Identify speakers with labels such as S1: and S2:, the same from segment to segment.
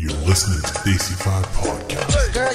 S1: You're listening to Desi Vibe Podcast.
S2: Girl,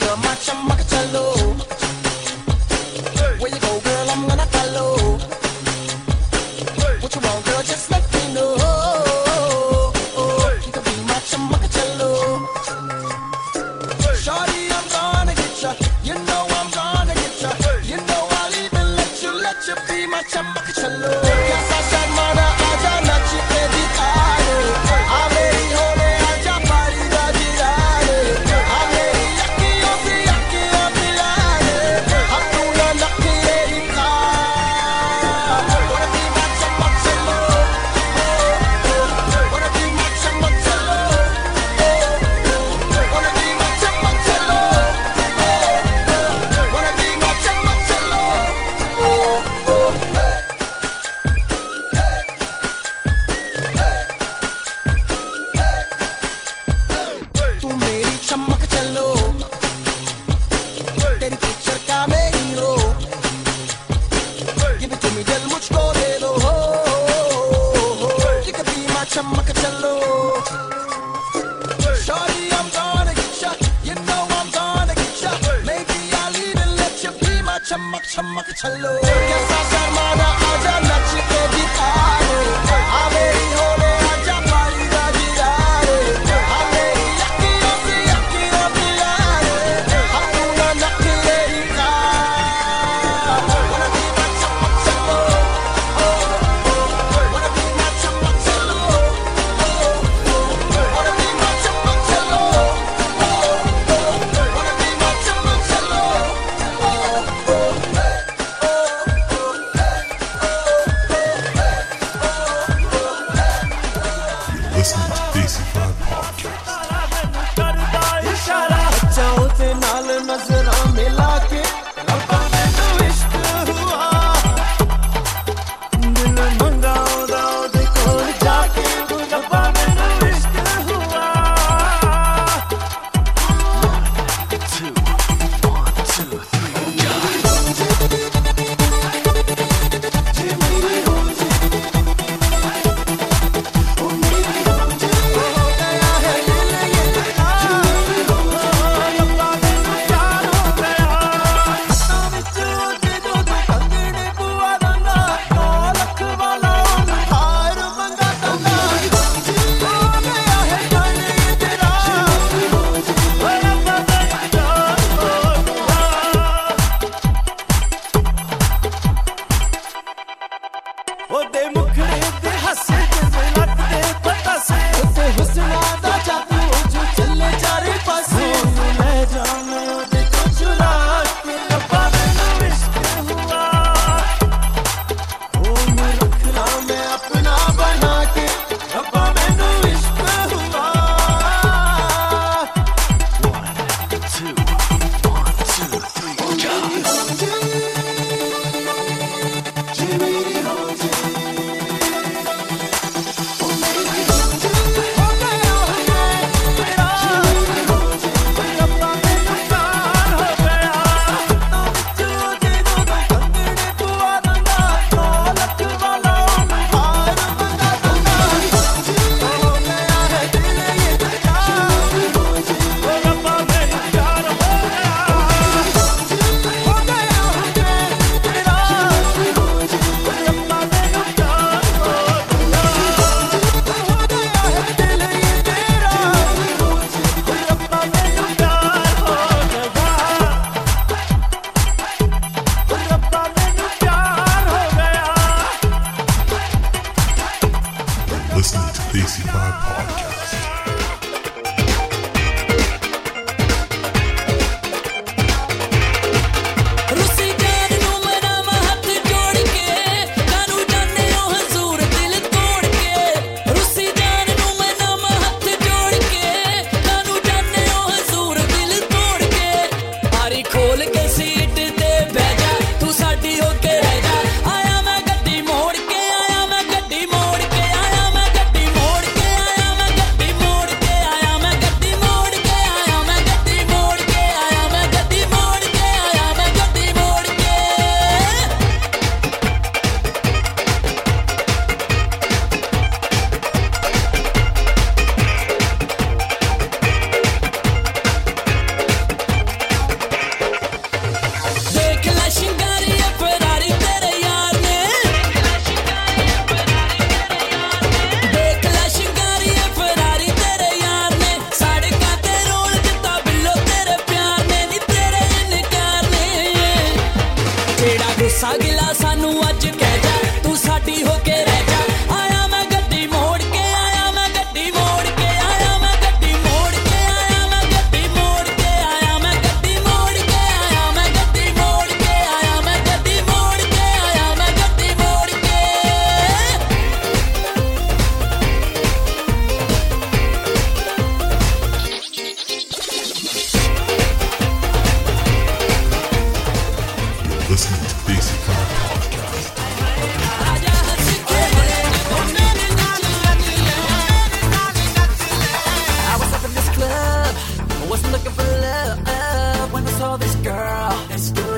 S2: love when I saw this girl. It's good.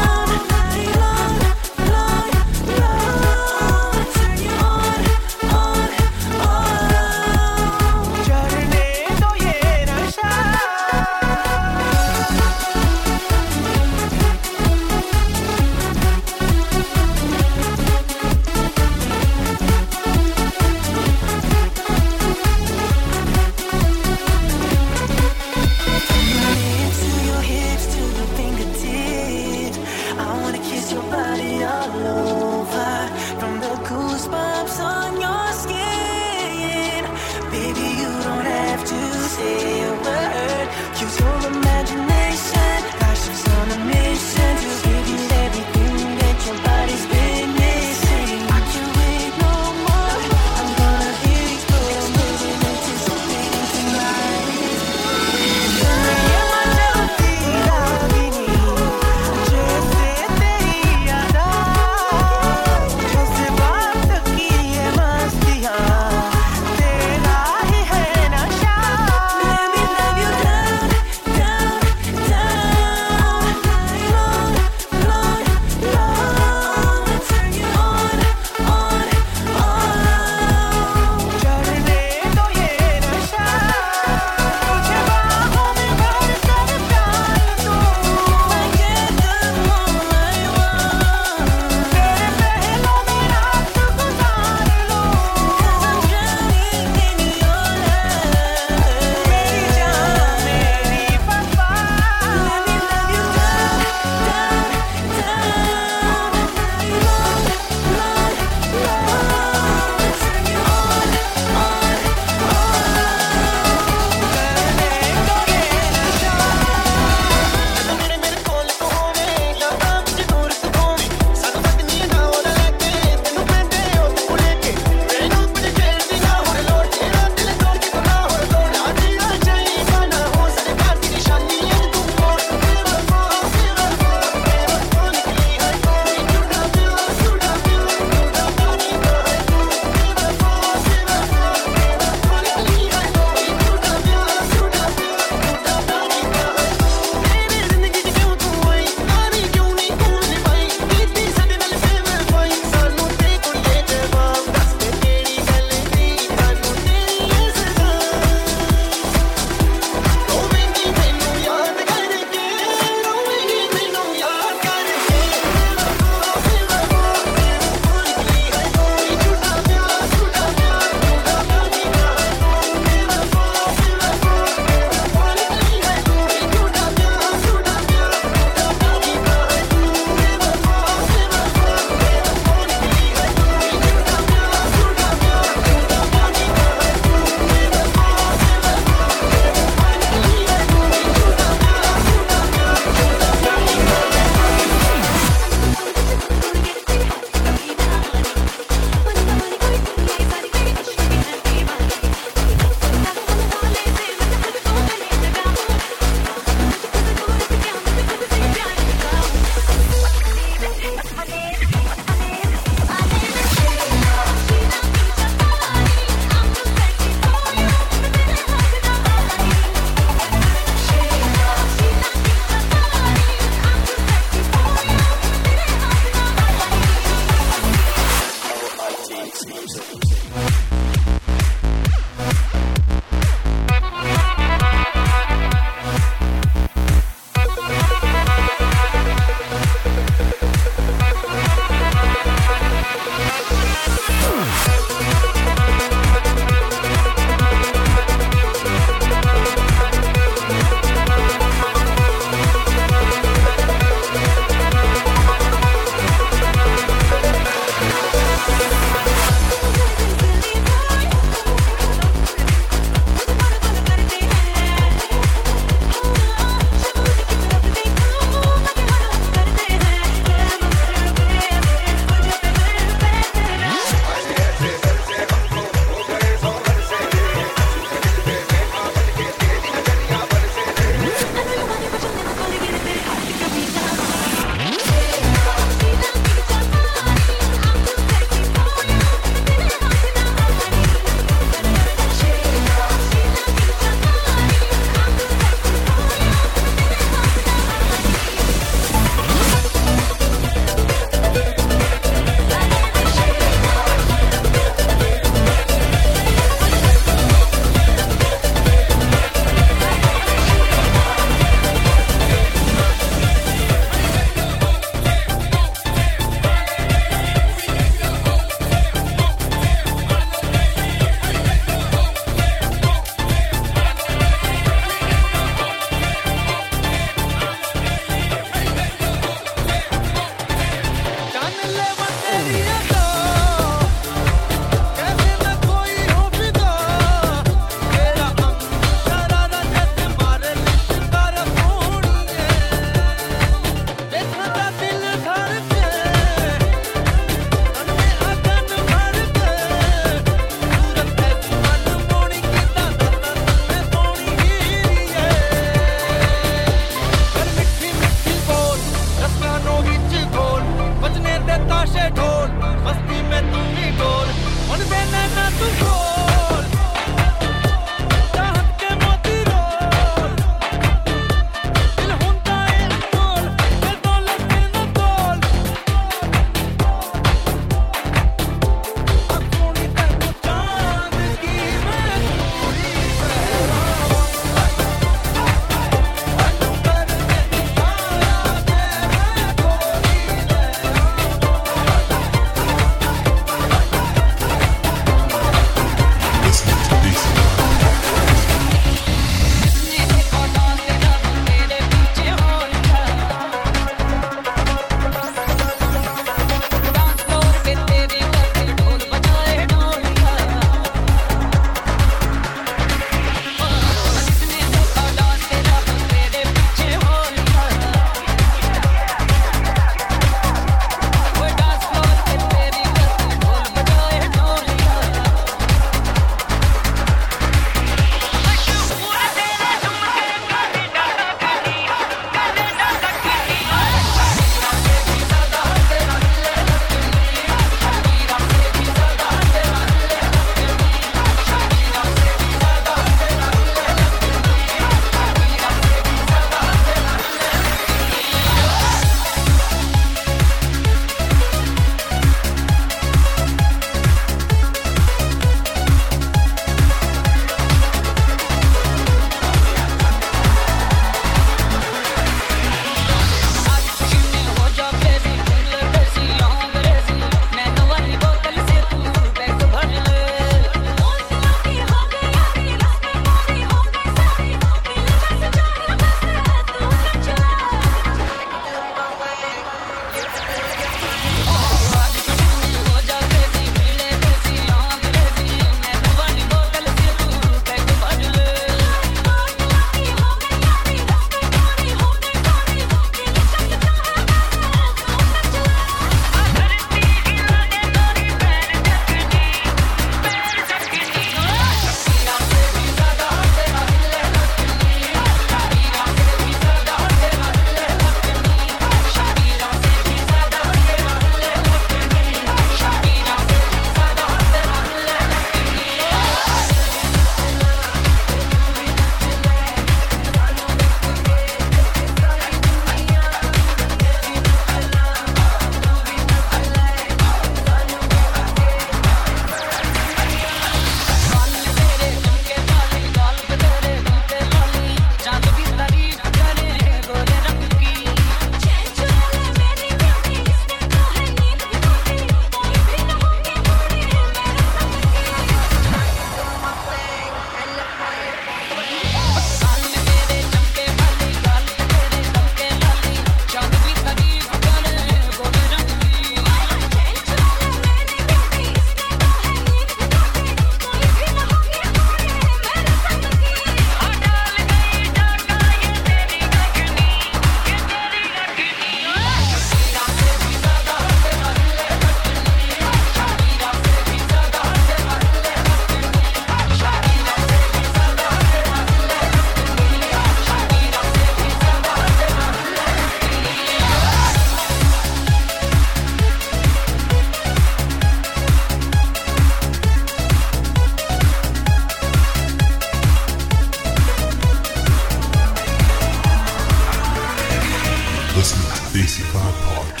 S2: Desi Vibe Podcast.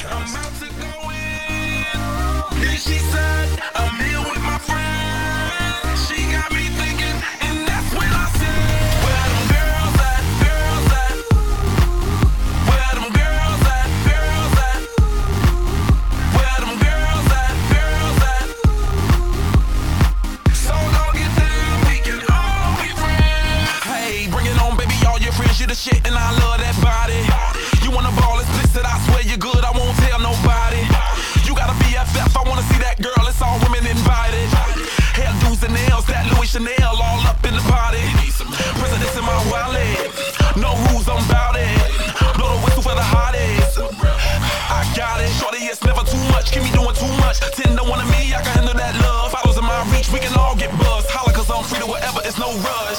S2: Whatever,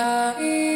S3: aí.